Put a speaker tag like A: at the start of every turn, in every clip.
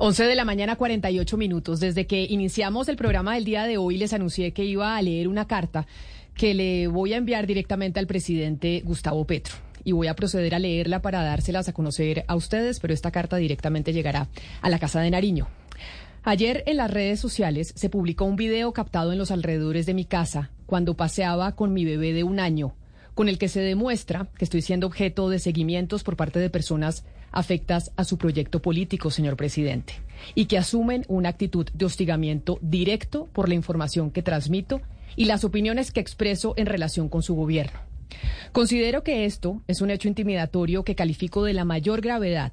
A: 11 de la mañana, 48 minutos. Desde que iniciamos el programa del día de hoy, les anuncié que iba a leer una carta que le voy a enviar directamente al presidente Gustavo Petro. Y voy a proceder a leerla para dárselas a conocer a ustedes, pero esta carta directamente llegará a la Casa de Nariño. Ayer en las redes sociales se publicó un video captado en los alrededores de mi casa cuando paseaba con mi bebé de un año, con el que se demuestra que estoy siendo objeto de seguimientos por parte de personas afectas a su proyecto político, señor presidente, y que asumen una actitud de hostigamiento directo por la información que transmito y las opiniones que expreso en relación con su gobierno. Considero que esto es un hecho intimidatorio que califico de la mayor gravedad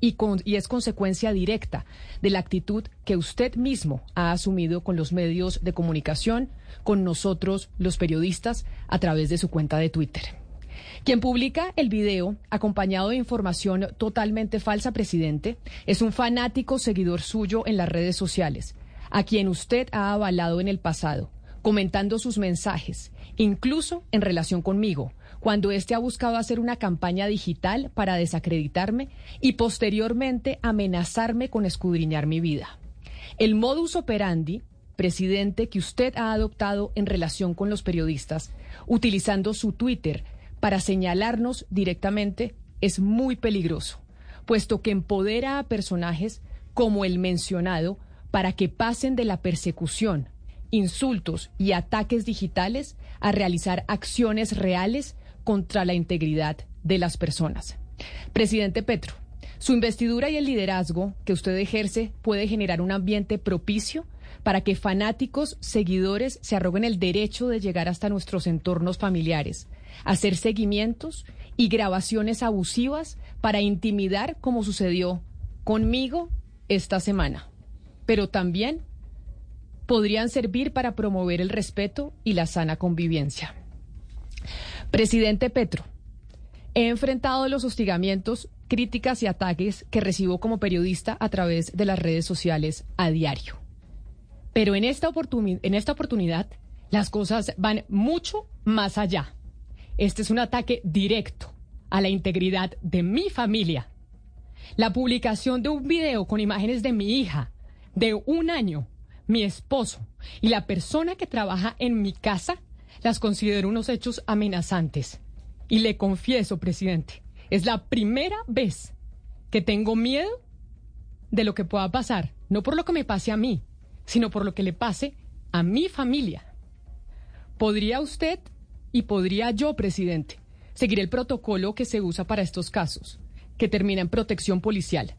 A: y, y, es consecuencia directa de la actitud que usted mismo ha asumido con los medios de comunicación, con nosotros los periodistas, a través de su cuenta de Twitter. Quien publica el video, acompañado de información totalmente falsa, presidente, es un fanático seguidor suyo en las redes sociales, a quien usted ha avalado en el pasado, comentando sus mensajes, incluso en relación conmigo, cuando éste ha buscado hacer una campaña digital para desacreditarme y posteriormente amenazarme con escudriñar mi vida. El modus operandi presidente, que usted ha adoptado en relación con los periodistas, utilizando su Twitter para señalarnos directamente es muy peligroso, puesto que empodera a personajes como el mencionado para que pasen de la persecución, insultos y ataques digitales a realizar acciones reales contra la integridad de las personas. Presidente Petro, su investidura y el liderazgo que usted ejerce puede generar un ambiente propicio para que fanáticos, seguidores se arroguen el derecho de llegar hasta nuestros entornos familiares, hacer seguimientos y grabaciones abusivas para intimidar como sucedió conmigo esta semana. Pero también podrían servir para promover el respeto y la sana convivencia. Presidente Petro, he enfrentado los hostigamientos, críticas y ataques que recibo como periodista a través de las redes sociales a diario. Pero en esta, en esta oportunidad las cosas van mucho más allá. Este es un ataque directo a la integridad de mi familia. La publicación de un video con imágenes de mi hija de un año, mi esposo y la persona que trabaja en mi casa las considero unos hechos amenazantes. Y le confieso, presidente, es la primera vez que tengo miedo de lo que pueda pasar, no por lo que me pase a mí, sino por lo que le pase a mi familia. ¿Podría usted y podría yo, presidente, seguir el protocolo que se usa para estos casos, que termina en protección policial.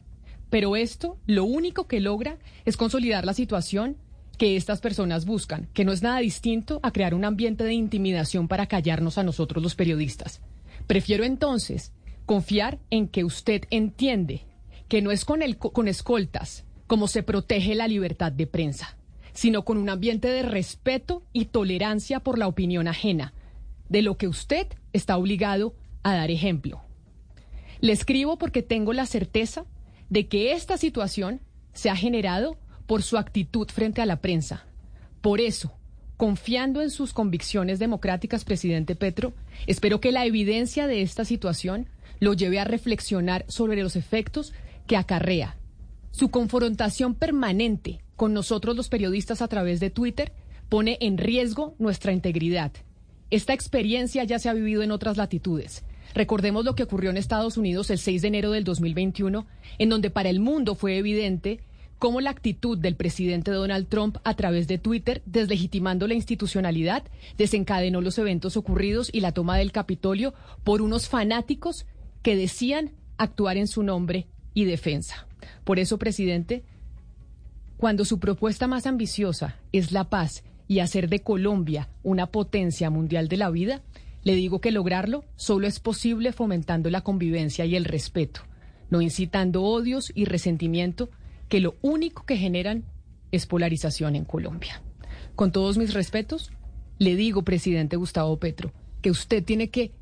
A: Pero esto lo único que logra es consolidar la situación que estas personas buscan, que no es nada distinto a crear un ambiente de intimidación para callarnos a nosotros los periodistas. Prefiero entonces confiar en que usted entiende que no es con, el, con escoltas como se protege la libertad de prensa, sino con un ambiente de respeto y tolerancia por la opinión ajena, de lo que usted está obligado a dar ejemplo. Le escribo porque tengo la certeza de que esta situación se ha generado por su actitud frente a la prensa. Por eso, confiando en sus convicciones democráticas, presidente Petro, espero que la evidencia de esta situación lo lleve a reflexionar sobre los efectos que acarrea. Su confrontación permanente con nosotros los periodistas a través de Twitter pone en riesgo nuestra integridad esta experiencia ya se ha vivido en otras latitudes. Recordemos lo que ocurrió en Estados Unidos el 6 de enero del 2021, en donde para el mundo fue evidente cómo la actitud del presidente Donald Trump a través de Twitter, deslegitimando la institucionalidad, desencadenó los eventos ocurridos y la toma del Capitolio por unos fanáticos que decían actuar en su nombre y defensa. Por eso, presidente, cuando su propuesta más ambiciosa es la paz y hacer de Colombia una potencia mundial de la vida, le digo que lograrlo solo es posible fomentando la convivencia y el respeto, no incitando odios y resentimiento que lo único que generan es polarización en Colombia. Con todos mis respetos, le digo, presidente Gustavo Petro, que usted tiene que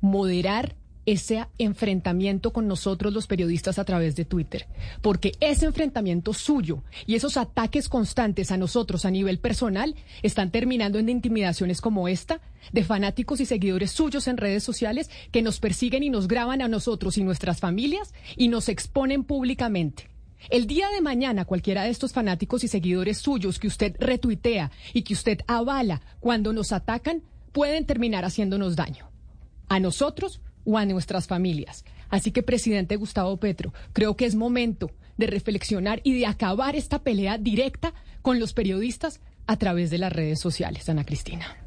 A: moderar ese enfrentamiento con nosotros los periodistas a través de Twitter, porque ese enfrentamiento suyo y esos ataques constantes a nosotros a nivel personal están terminando en intimidaciones como esta de fanáticos y seguidores suyos en redes sociales que nos persiguen y nos graban a nosotros y nuestras familias y nos exponen públicamente. El día de mañana cualquiera de estos fanáticos y seguidores suyos que usted retuitea y que usted avala cuando nos atacan pueden terminar haciéndonos daño. A nosotros o a nuestras familias. Así que, presidente Gustavo Petro, creo que es momento de reflexionar y de acabar esta pelea directa con los periodistas a través de las redes sociales, Ana Cristina.